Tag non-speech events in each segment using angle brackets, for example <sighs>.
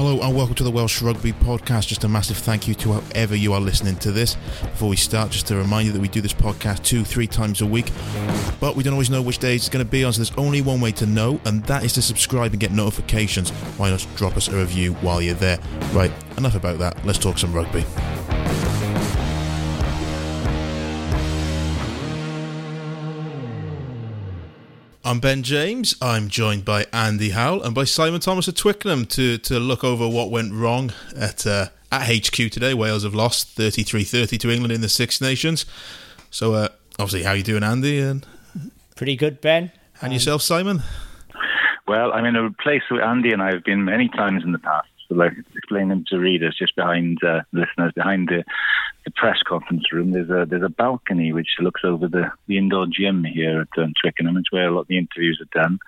Hello and welcome to the Welsh Rugby Podcast. Just a massive thank you to whoever you are listening to this. Before we start, just a reminder that we do this podcast two, three times a week, but we don't always know which days it's going to be on, so there's only one way to know, and that is to subscribe and get notifications. Why not drop us a review while you're there? Right, enough about that. Let's talk some rugby. I'm Ben James. I'm joined by Andy Howell and by Simon Thomas at Twickenham to, to look over what went wrong at uh, at HQ today. Wales have lost 33-30 to England in the Six Nations. So uh, obviously, how you doing, Andy? And pretty good, Ben. And um, yourself, Simon? Well, I'm in a place where Andy and I have been many times in the past. So, like explaining to readers, just behind uh, listeners, behind the the press conference room, there's a there's a balcony which looks over the, the indoor gym here at um, Twickenham. It's where a lot of the interviews are done.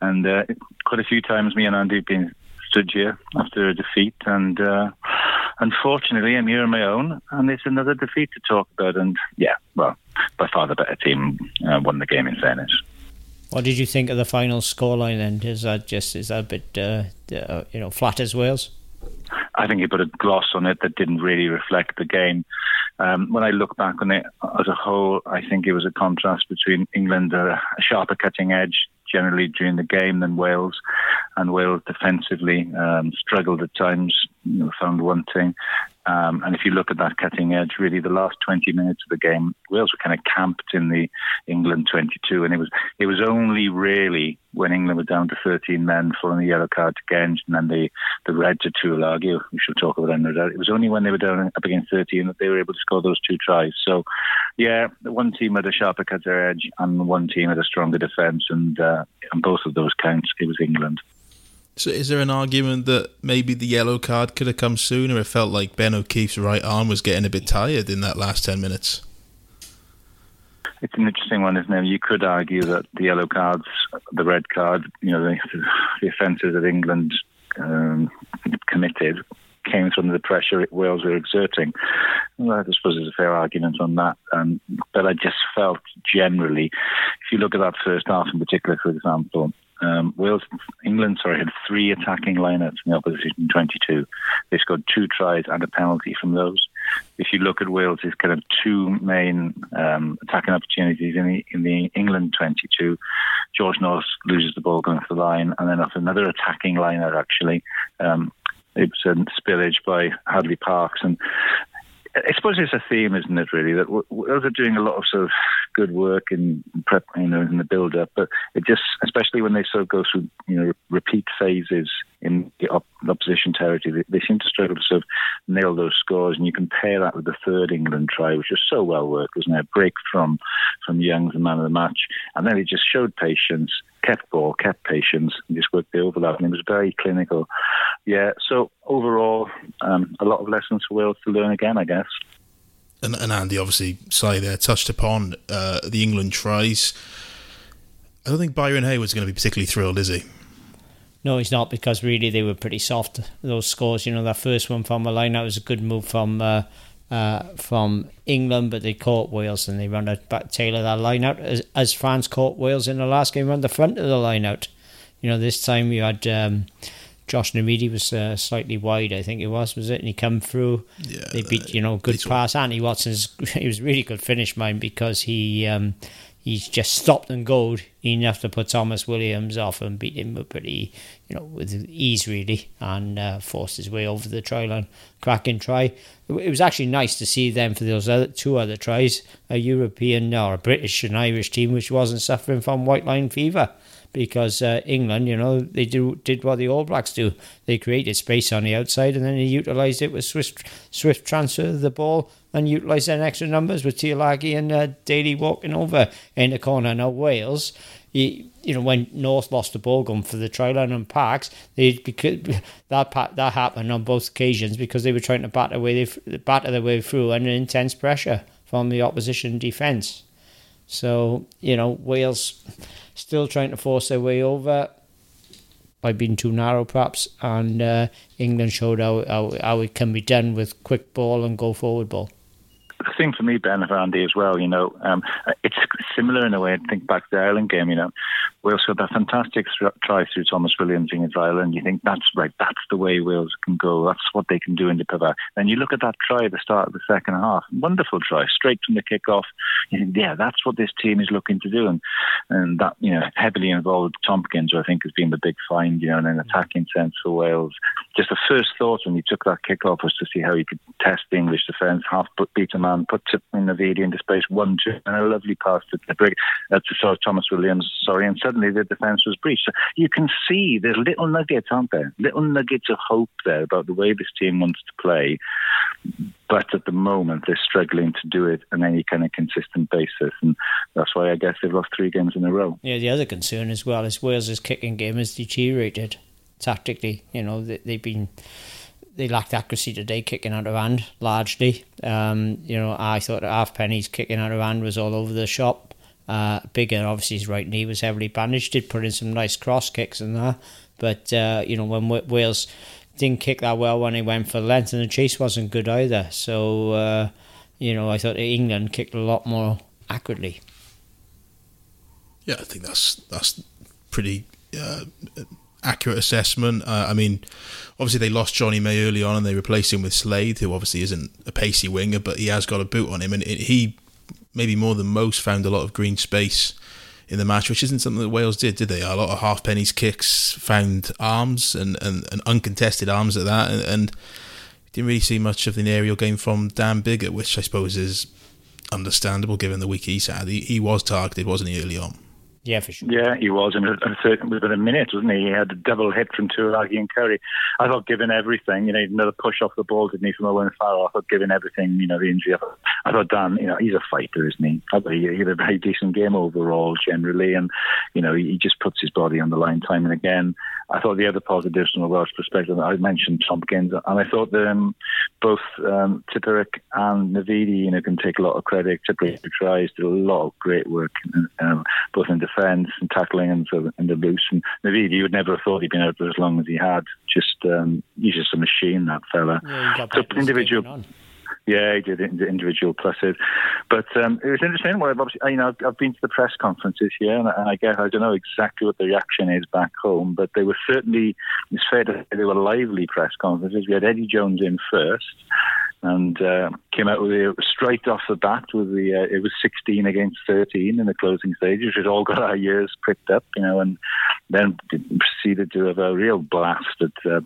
And uh, quite a few times, me and Andy have been stood here after a defeat, and uh, unfortunately, I'm here on my own, and it's another defeat to talk about. And yeah, well, by far the better team uh, won the game. In fairness. What did you think of the final scoreline? Then is that just is that a bit uh, uh you know flat as Wales? I think he put a gloss on it that didn't really reflect the game. Um, when I look back on it as a whole, I think it was a contrast between England, uh, a sharper cutting edge generally during the game than Wales, and Wales defensively um, struggled at times, you know, found wanting. Um, and if you look at that cutting edge, really the last 20 minutes of the game, Wales were kind of camped in the England 22, and it was it was only really when England were down to 13 men following the yellow card to Genge and then the the red to Tuilagi. We should talk about that no doubt. It was only when they were down up against 13 that they were able to score those two tries. So, yeah, one team had a sharper cutting edge and one team had a stronger defence, and uh, on both of those counts, it was England. So, is there an argument that maybe the yellow card could have come sooner? It felt like Ben O'Keeffe's right arm was getting a bit tired in that last 10 minutes. It's an interesting one, isn't it? You could argue that the yellow cards, the red card, you know, the, the offences that England um, committed came from the pressure Wales were exerting. Well, I suppose there's a fair argument on that. Um, but I just felt generally, if you look at that first half in particular, for example, um, Wales, England, sorry, had three attacking lineouts in the opposition 22. They scored two tries and a penalty from those. If you look at Wales, there's kind of two main um, attacking opportunities in the in the England 22. George North loses the ball going for the line, and then off another attacking lineout actually. Um, it was a spillage by Hadlee Parkes, and I suppose it's a theme, isn't it? Really, that are doing a lot of sort of good work in prep, you know, in the build-up, but it just, especially when they sort of go through, you know, repeat phases in the op- opposition territory, they, seem to struggle to sort of nail those scores. And you compare that with the third England try, which was so well worked, wasn't it? A break from from Young's the man of the match, and then it just showed patience, kept ball, kept patience, and just worked the overlap, and it was very clinical. Yeah, so overall, um, a lot of lessons for Wales to learn again, I guess. And, and Andy, obviously, Si there touched upon uh, the England tries. I don't think Byron Hayward's going to be particularly thrilled, is he? No, he's not because really they were pretty soft. Those scores, you know, that first one from a line that was a good move from uh, uh, from England, but they caught Wales and they ran a back tail of that line out as, as France caught Wales in the last game on the front of the line out. You know, this time you had um, Josh Navidi was uh, slightly wide, I think it was, was it? And he come through. Yeah, they beat, you know, good pass. Andy Watson's, <laughs> he was really good finish, mine, because he um, he's just stopped and gold enough to put Tomos Williams off and beat him up pretty, you know, with ease really, and uh, forced his way over the try line. Cracking try. It was actually nice to see them for those other two other tries, a European or a British and Irish team which wasn't suffering from white line fever because uh, England, you know, they do did what the All Blacks do. They created space on the outside and then they utilised it with swift swift transfer of the ball and utilised their extra numbers with Tuilagi and uh, Daly walking over in the corner. Now Wales, you, you know, when North lost the ball gun for the try line and Parkes, they because <laughs> that that happened on both occasions because they were trying to batter way batter their way through under intense pressure from the opposition defence. So you know Wales still trying to force their way over by being too narrow, perhaps. And uh, England showed how, how, how it can be done with quick ball and go forward ball the thing for me, Ben, for Andy as well, you know, um, it's similar in a way. I think back to the Ireland game, you know, Wales got that fantastic try through Tomos Williams against Ireland. You think that's right, that's the way Wales can go. That's what they can do in the Pivar. Then you look at that try at the start of the second half. Wonderful try, straight from the kick-off. You think, yeah, that's what this team is looking to do. And, and that, you know, heavily involved Tompkins, who I think has been the big find, you know, in an attacking sense for Wales. Just the first thought when he took that kick-off was to see how he could test the English defence, half put beat a man, put in the Navidi into space, one, two, and a lovely pass to the brig, uh, to sorry, Tomos Williams, sorry, and suddenly the defence was breached. So you can see there's little nuggets, aren't there? Little nuggets of hope there about the way this team wants to play. But at the moment, they're struggling to do it on any kind of consistent basis. And that's why I guess they've lost three games in a row. Yeah, the other concern as well is Wales' kicking game has deteriorated tactically. You know, they, they've been they lacked accuracy today, kicking out of hand largely. Um, you know, I thought Halfpenny's kicking out of hand was all over the shop. Uh, Biggar, obviously, his right knee was heavily bandaged. Did put in some nice cross kicks and that, but uh, you know when Wales didn't kick that well when he went for length, and the chase wasn't good either. So uh, you know, I thought England kicked a lot more accurately. Yeah, I think that's that's pretty uh, accurate assessment. Uh, I mean, obviously they lost Johnny May early on and they replaced him with Slade, who obviously isn't a pacey winger, but he has got a boot on him, and it, he maybe more than most found a lot of green space in the match, which isn't something that Wales did, did they? A lot of halfpenny's kicks found arms and, and, and uncontested arms at that, and, and didn't really see much of the aerial game from Dan Biggar, which I suppose is understandable given the week he's had. He, he was targeted, wasn't he, early on? Yeah, for sure. Yeah, he was. And within a minute, wasn't he? He had a double hit from Tuilagi and Curry. I thought, given everything, you know, another push off the ball, didn't he, from Owen Farrell? I thought, given everything, you know, the injury, I thought, I thought Dan, you know, he's a fighter, isn't he? I thought he, he had a very decent game overall, generally. And, you know, he just puts his body on the line time and again. I thought the other positives from a Welsh perspective, I mentioned Tompkins, and I thought that um, both um, Tipuric and Navidi, you know, can take a lot of credit. Tipuric tries, did a lot of great work, um, both in defence and tackling and, so, and the loose. And Navidi, you would never have thought he'd been out there as long as he had. Just um, he's just a machine, that fella. Yeah, so individual. Yeah, he did individual pluses, but um, it was interesting. Well, I've obviously, you know, I've, I've been to the press conferences here, and, and I guess I don't know exactly what the reaction is back home, but they were certainly. It's fair to say they were lively press conferences. We had Eddie Jones in first, and uh, came out with it straight off the bat with the uh, it was 16 against 13 in the closing stages. It all got our ears pricked up, you know, and then proceeded to have a real blast at uh,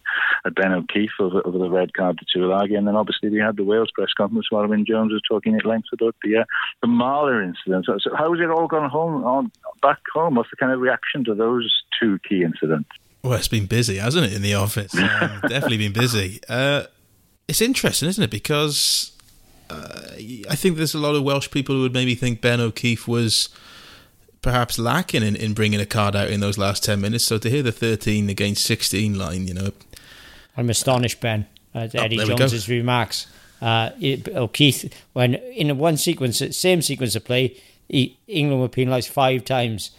at Ben O'Keeffe over, over the red card to Tuilagi, and then obviously we had the Wales press conference where Wyn Jones was talking at length about the uh, the Marler incident. So, so how has it all gone home on back home? What's the kind of reaction to those two key incidents? Well, it's been busy, hasn't it, in the office? Um, <laughs> definitely been busy. Uh, it's interesting, isn't it? Because uh, I think there's a lot of Welsh people who would maybe think Ben O'Keeffe was perhaps lacking in, in bringing a card out in those last 10 minutes. So to hear the 13 against 16 line, you know. I'm astonished, Ben, at oh, Eddie Jones's remarks. Uh, O'Keeffe, when in one sequence, same sequence of play, he, England were penalised five times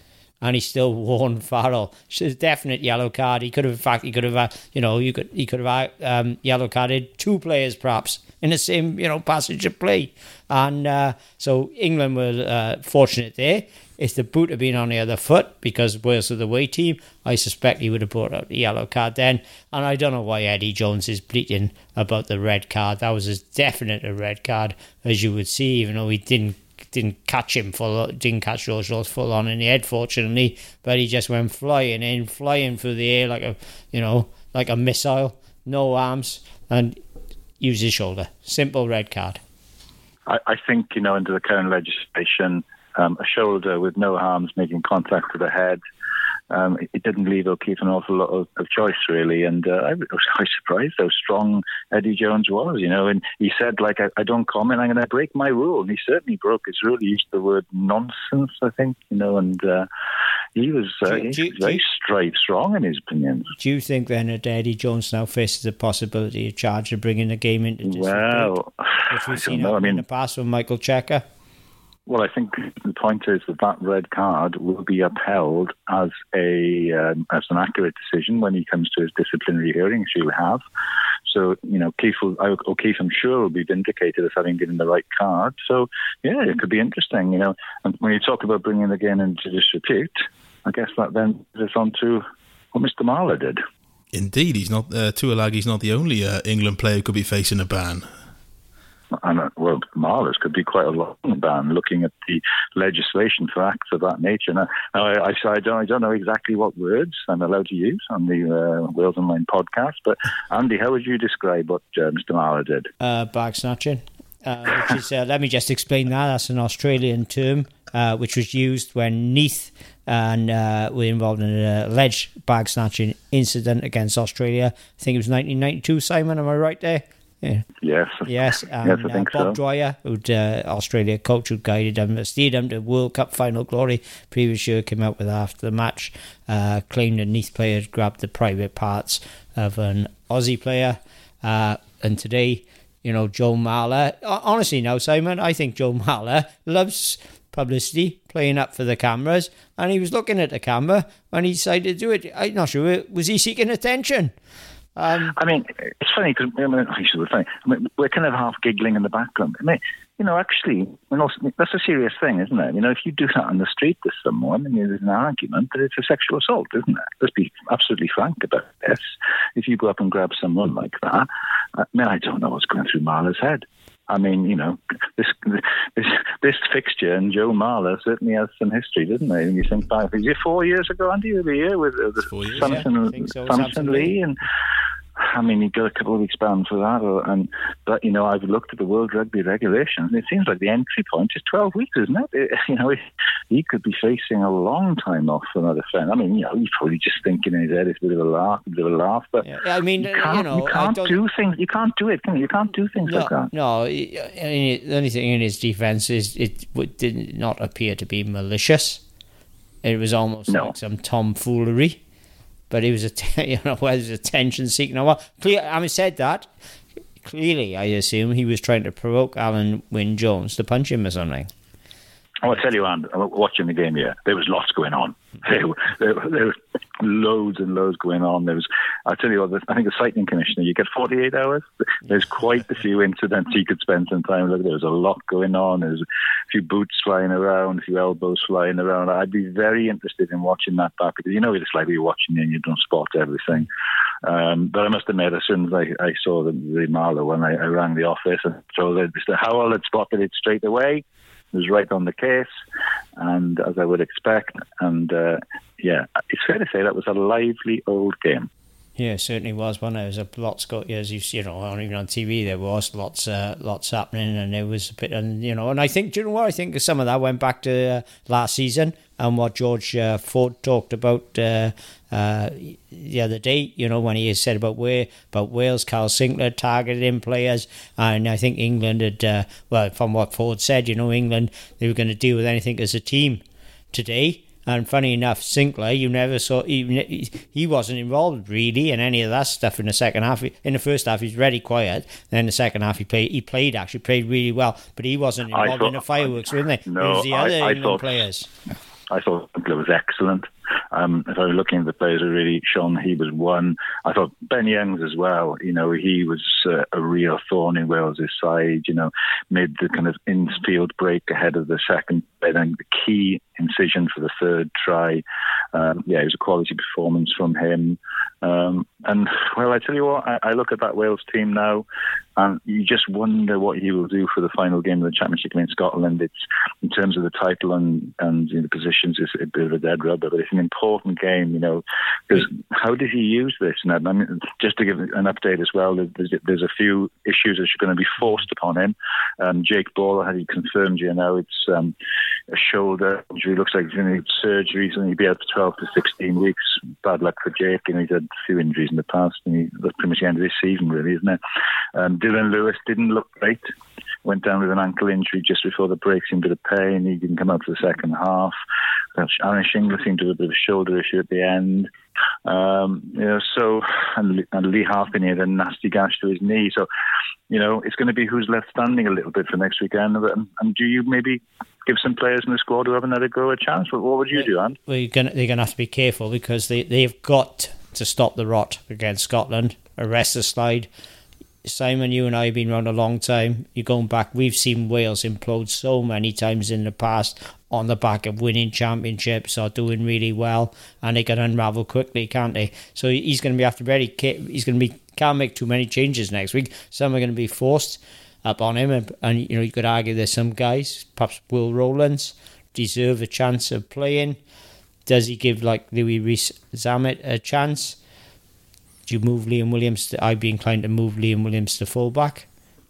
and he still <laughs> won Farrell. It's a definite yellow card. He could have, in fact, he could have, uh, you know, you could he could have um, yellow carded two players perhaps in the same, you know, passage of play. And uh, so England were uh, fortunate there. If the boot had been on the other foot because Wales are the away team, I suspect he would have brought out the yellow card then. And I don't know why Eddie Jones is bleating about the red card. That was as definite a red card as you would see, even though he didn't didn't catch him full, didn't catch George Rose full on in the head, fortunately, but he just went flying in, flying through the air like a, you know, like a missile, no arms, and used his shoulder. Simple red card. I, I think you know under the current legislation, um, a shoulder with no arms making contact with the head um, it didn't leave O'Keeffe an awful lot of, of choice, really. And uh, I was quite surprised how strong Eddie Jones was, you know. And he said, like, I, I don't comment, I'm going to break my rule. And he certainly broke his rule. He used the word nonsense, I think, you know, and uh, he was, uh, do, he was very straight, strong in his opinions. Do you think then that Eddie Jones now faces the possibility of charge of bringing the game into disrepute? Well, which we've seen I mean, in the past with Michael Cheika? Well, I think the point is that that red card will be upheld as a um, as an accurate decision when he comes to his disciplinary hearing, he will have. So, you know, Keefe, will, O'Keeffe, I'm sure, will be vindicated as having given the right card. So, yeah, it could be interesting, you know. And when you talk about bringing the game into disrepute, I guess that then is on to what Mr. Marler did. Indeed, he's not uh, Tuilagi. not the only uh, England player who could be facing a ban. And uh, well, Marler's could be quite a long ban. Looking at the legislation for acts of that nature. Now, I, I, I, don't, I don't know exactly what words I'm allowed to use on the uh, Wales Online podcast. But Andy, how would you describe what uh, Mr. Marler did? Uh, bag snatching. Uh, which is, uh, let me just explain that. That's an Australian term which was used when Neath and were involved in an alleged bag snatching incident against Australia. I think it was 1992. Simon, am I right there? Yeah. Yes. Yes. And, yes, I think uh, Bob so. Dwyer, who uh, Australia coach, who guided them, steered them to World Cup final glory. Previous year came out with after the match, uh, claimed a Neath player had grabbed the private parts of an Aussie player. Uh, and today, you know, Joe Marler. Honestly, now Simon, I think Joe Marler loves publicity, playing up for the cameras, and he was looking at the camera when he decided to do it. I'm not sure was he seeking attention. Um, I mean, it's funny because I mean, actually, funny. I mean, we're kind of half giggling in the background. I mean, you know, actually, mean, that's a serious thing, isn't it? You know, if you do that on the street with someone, and there's an argument that it's a sexual assault, isn't it? Let's be absolutely frank about this. If you go up and grab someone like that, I mean, I don't know what's going through Marler's head. I mean, you know, this this this fixture and Joe Marler certainly has some history, doesn't he? And you think back, is it four years ago, Andy, the year with uh, Samson, yeah, so. Samson Lee and I mean, he got a couple of weeks banned for that, or, and but you know, I've looked at the World Rugby regulations, and it seems like the entry point is 12 weeks, isn't it? it <laughs> you know, he could be facing a long time off for that offence. I mean, you know, he's probably just thinking in his head it's a bit of a laugh, a bit of a laugh, but yeah, I mean, you can't, you, know, you can't do things. You can't do it. Can you? you can't do things no, like that. No, the only thing in his defence is it did not appear to be malicious. It was almost no. like some tomfoolery but he was a <laughs> you know whether was attention seeking or what. Clear, having said that, clearly I assume he was trying to provoke Alun Wyn Jones to punch him or something. Oh, I'll tell you, Andy, watching the game here, there was lots going on. <laughs> There, there, there was loads and loads going on. There was, I'll tell you what, I think the citing commissioner, you get 48 hours. There's quite a few incidents you could spend some time with. There was a lot going on. There was a few boots flying around, a few elbows flying around. I'd be very interested in watching that back because you know it's like you're watching and you don't spot everything. Um, but I must admit, as soon as I, I saw the, the Marler when I, I rang the office and so Mr. Howell had spotted it straight away was right on the case, and as I would expect. And uh, yeah, it's fair to say that was a lively old game. Yeah, certainly was one. There was a lots got as you you know, even on TV there was lots uh, lots happening, and there was a bit, and you know, and I think do you know what I think some of that went back to uh, last season and what George uh, Ford talked about uh, uh, the other day. You know, when he said about where about Wales, Kyle Sinckler targeting players, and I think England had uh, well, from what Ford said, you know, England they were going to deal with anything as a team today and funny enough, Sinckler, you never saw he, he wasn't involved really in any of that stuff in the second half. In the first half, he's very quiet. Then in the second half, he played. He played actually played really well, but he wasn't involved thought, in the fireworks, I, wasn't he? No, it was the other I, I England thought, players. I thought Sinckler was excellent. Um, if I was looking at the players who really shone, he was one. I thought Ben Youngs as well. You know, he was uh, a real thorn in Wales' side. You know, made the kind of infield break ahead of the second, then the key incision for the third try. Um, yeah, it was a quality performance from him. Um, and well, I tell you what, I, I, look at that Wales team now, and you just wonder what he will do for the final game of the championship against Scotland. It's in terms of the title and and you know, the positions, it's a bit of a dead rubber, but it's an important game, you know, because how does he use this? And I mean, just to give an update as well, there's, there's a few issues that are going to be forced upon him. Um, Jake Ball, had he confirmed, you know, it's um, shoulder injury. Looks like he's going to need surgery, so he'll be out for 12 to 16 weeks. Bad luck for Jake, and he's had a few injuries in the past, and he, that's pretty much the end of this season, really, isn't it? Um, Dillon Lewis didn't look great went down with an ankle injury just before the break, seemed a bit of pain. He didn't come out for the second half. Aaron Shingler seemed to have a bit of a shoulder issue at the end. Um, you know, so and, and Lee Harpin had a nasty gash to his knee. So, you know, it's going to be who's left standing a little bit for next weekend. And, and do you maybe give some players in the squad who haven't had a go a chance? What, what would you do, Anne? Well, you're gonna, they're going to have to be careful because they, they've got to stop the rot against Scotland, arrest the slide. Simon, you and I have been around a long time. You're going back. We've seen Wales implode so many times in the past on the back of winning championships or doing really well, and they can unravel quickly, can't they? So he's going to be after very he's going to be can't make too many changes next week. Some are going to be forced up on him, and, and you know you could argue there's some guys, perhaps Will Rowlands, deserve a chance of playing. Does he give like Louis Rees Zammit a chance? Do you move Liam Williams? To, I'd be inclined to move Liam Williams to fullback.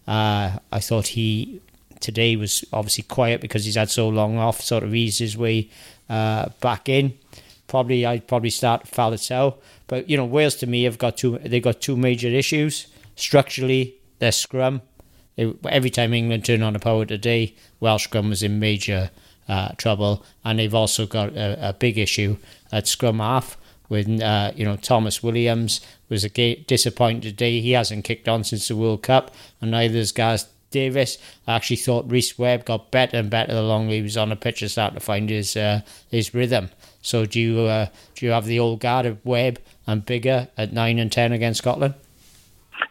Uh, I thought he today was obviously quiet because he's had so long off, sort of eased his way uh, back in. Probably I'd probably start Faletau. But you know, Wales to me have got two they got two major issues. Structurally, their scrum. It, every time England turned on a power today, Welsh scrum was in major uh, trouble, and they've also got a, a big issue at scrum half with uh, you know Tomos Williams was a disappointed today. He hasn't kicked on since the World Cup, and neither has Gareth Davies. I actually thought Rhys Webb got better and better the longer he was on the pitch and starting to find his uh, his rhythm. So do you uh, do you have the old guard of Webb and Biggar at nine and ten against Scotland?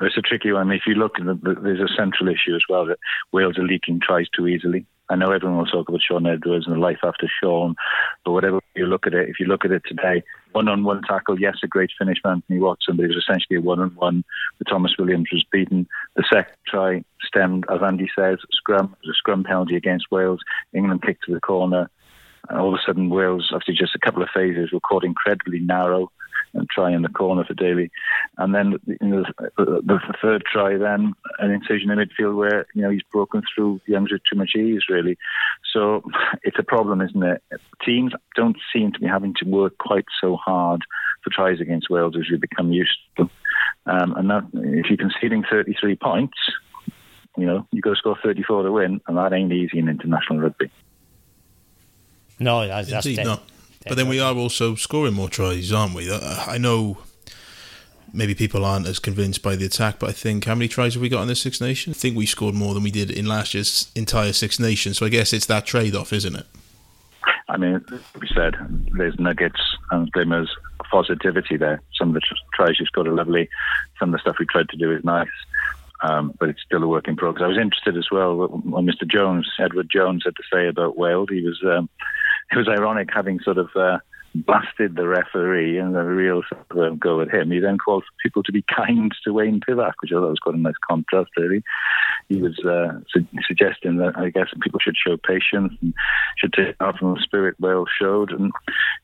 It's a tricky one. If you look, there's a central issue as well that Wales are leaking tries too easily. I know everyone will talk about Shaun Edwards and the life after Sean, but whatever you look at it, if you look at it today, one-on-one tackle, yes, a great finish for Anthony Watson, but it was essentially a one-on-one. The Tomos Williams was beaten. The second try stemmed, as Andy says, scrum. It was a scrum penalty against Wales. England kicked to the corner. And all of a sudden, Wales, after just a couple of phases, were caught incredibly narrow try in the corner for Daly. And then you know, the, the, third try, then an incision in midfield where you know he's broken through Young's with too much ease, really. So it's a problem, isn't it? Teams don't seem to be having to work quite so hard for tries against Wales as we become used to. Um, and that, if you're conceding 33 points, you know, you've got to score 34 to win, and that ain't easy in international rugby. No, that's, that's Indeed not. But then we are also scoring more tries, aren't we? I know maybe people aren't as convinced by the attack, but I think how many tries have we got in the Six Nations? I think we scored more than we did in last year's entire Six Nations. So I guess it's that trade off, isn't it? I mean, we said there's nuggets and glimmers positivity there. Some of the tries you scored are lovely. Some of the stuff we tried to do is nice. Um, but it's still a work in progress. I was interested as well what Mr. Jones, Edward Jones, had to say about Wales. He was um, it was ironic having sort of uh, blasted the referee and a real sort of um, go at him. He then called for people to be <laughs> kind to Wayne Pivac, which I thought was quite a nice contrast, really. He was uh, su- suggesting that I guess people should show patience and should take out from the spirit Wales showed. And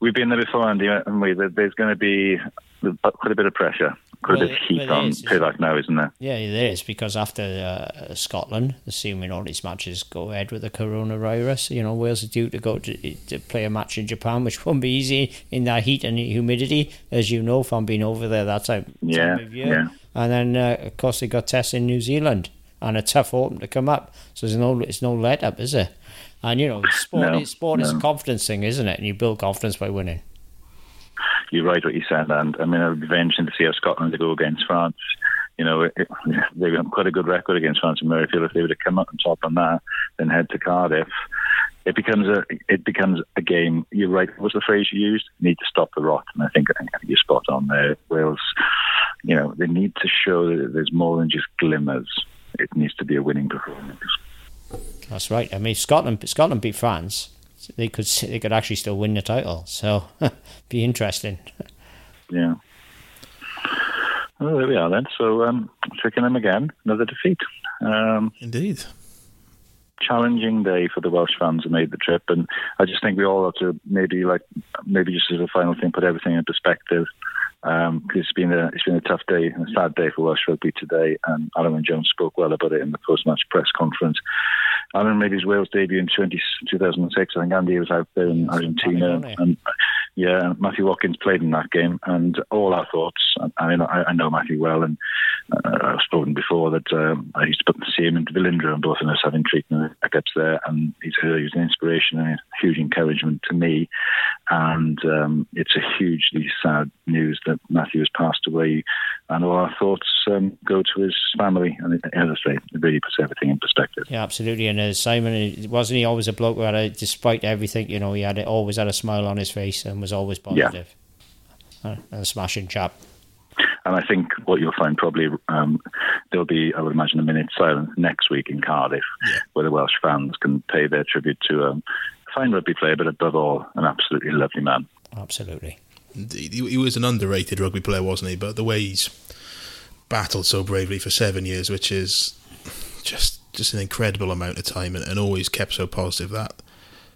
we've been there before, Andy, haven't we? There's going to be quite a bit of pressure quite well, of heat on is, Pivac now, isn't there? Yeah, there is because after uh, Scotland, assuming all these matches go ahead with the coronavirus, you know Wales are due to go to, to play a match in Japan, which won't be easy in that heat and humidity, as you know from being over there that time, yeah, time of year. Yeah. And then uh, of course they got tests in New Zealand and a tough open to come up. So there's no it's no let up, is it? And you know, sport, <sighs> no, sport no. is a confidence thing, isn't it? And you build confidence by winning you're right what you said, and I mean it would be interesting to see how Scotland go against France. You know, <laughs> they've got quite a good record against France and Murrayfield. If they were to come up on top on that, then head to Cardiff, it becomes a it becomes a game. You're right. What's the phrase you used? Need to stop the rot, and I think, I think you're spot on there. Wales, you know, they need to show that there's more than just glimmers. It needs to be a winning performance. That's right. I mean, Scotland Scotland beat France they could they could actually still win the title. So <laughs> be interesting. Yeah. Well, there we are then. So um, them again, another defeat. Um, Indeed. Challenging day for the Welsh fans who made the trip, and I just think we all have to maybe like maybe just as a final thing put everything in perspective. Um, it's been a it's been a tough day, and a sad day for Welsh rugby today. And Alun Wyn Jones spoke well about it in the post-match press conference. Alun made his Wales debut in 20, 2006. I think Andy was out there in Argentina, and yeah, Matthew Watkins played in that game. And all our thoughts. I mean, I, I know Matthew well, and uh, I've spoken before that um, I used to see him in Velindre, and both of us having treatment backups there. And he's, uh, he's an inspiration and a huge encouragement to me. And um, it's a hugely sad news that Matthew has passed away, and all our thoughts um, go to his family. And as I say, it really puts everything in perspective. Yeah, absolutely. And uh, Simon, wasn't he always a bloke who had, a, despite everything, you know, he had a, always had a smile on his face and was always positive. Yeah. Uh, a smashing chap. And I think what you'll find probably um, there'll be, I would imagine, a minute silence next week in Cardiff, yeah. where the Welsh fans can pay their tribute to um, fine rugby player, but above all, an absolutely lovely man. Absolutely. Indeed. He, he was an underrated rugby player, wasn't he? But the way he's battled so bravely for seven years, which is just just an incredible amount of time, and, and always kept so positive. That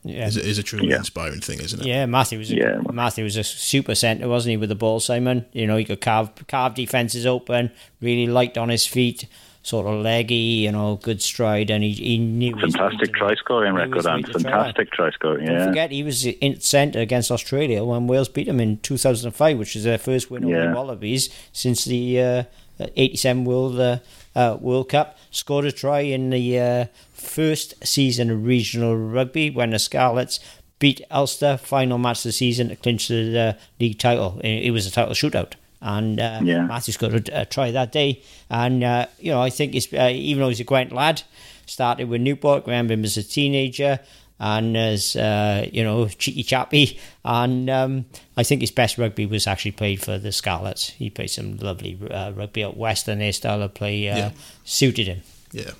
Yeah. is, is a truly Yeah. inspiring thing, isn't it? Yeah, Matthew was a, Yeah. Matthew was a super centre, wasn't he, with the ball, Simon? You know, he could carve carve defences open, really light on his feet, sort of leggy, you know, good stride, and he, he knew Fantastic try scoring record, and fantastic try scoring. Don't Yeah, forget, he was in centre against Australia when Wales beat them in 2005, which is their first win over Yeah. the Wallabies since the uh, 87 World uh, uh, World Cup. Scored a try in the uh, first season of regional rugby when the Scarlets beat Ulster, final match of the season to clinch the uh, league title. It, it was a title shootout. And uh, Yeah. Matthew's got a, a try that day. And, uh, you know, I think it's, uh, even though he's a Gwent lad, started with Newport, remember him as a teenager and as uh, you know cheeky chappy and um, I think his best rugby was actually played for the Scarlets he played some lovely uh, rugby out west and their style of play uh, Yeah. suited him Yeah.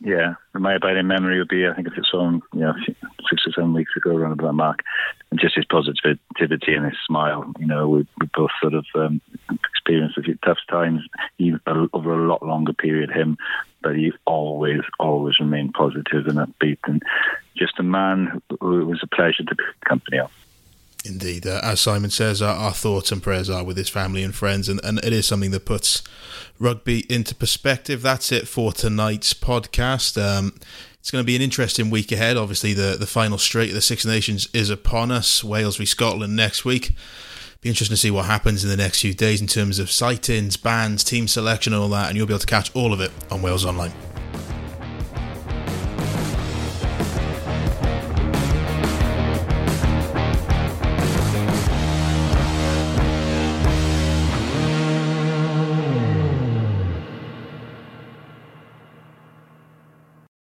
Yeah. My abiding memory would be, I think, if it's on, you know, six or seven weeks ago, around about mark, and just his positivity and his smile. You know, we, we both sort of um, experienced a few tough times even over a lot longer period. Him, but he always, always remained positive and upbeat, and just a man who it was a pleasure to be company of. Indeed, uh, as Simon says, our, our thoughts and prayers are with his family and friends, and, and it is something that puts rugby into perspective. That's it for tonight's podcast. Um, it's going to be an interesting week ahead. Obviously, the, the final straight of the Six Nations is upon us. Wales v Scotland next week. Be interesting to see what happens in the next few days in terms of sightings, bans, team selection, all that, and you'll be able to catch all of it on Wales Online.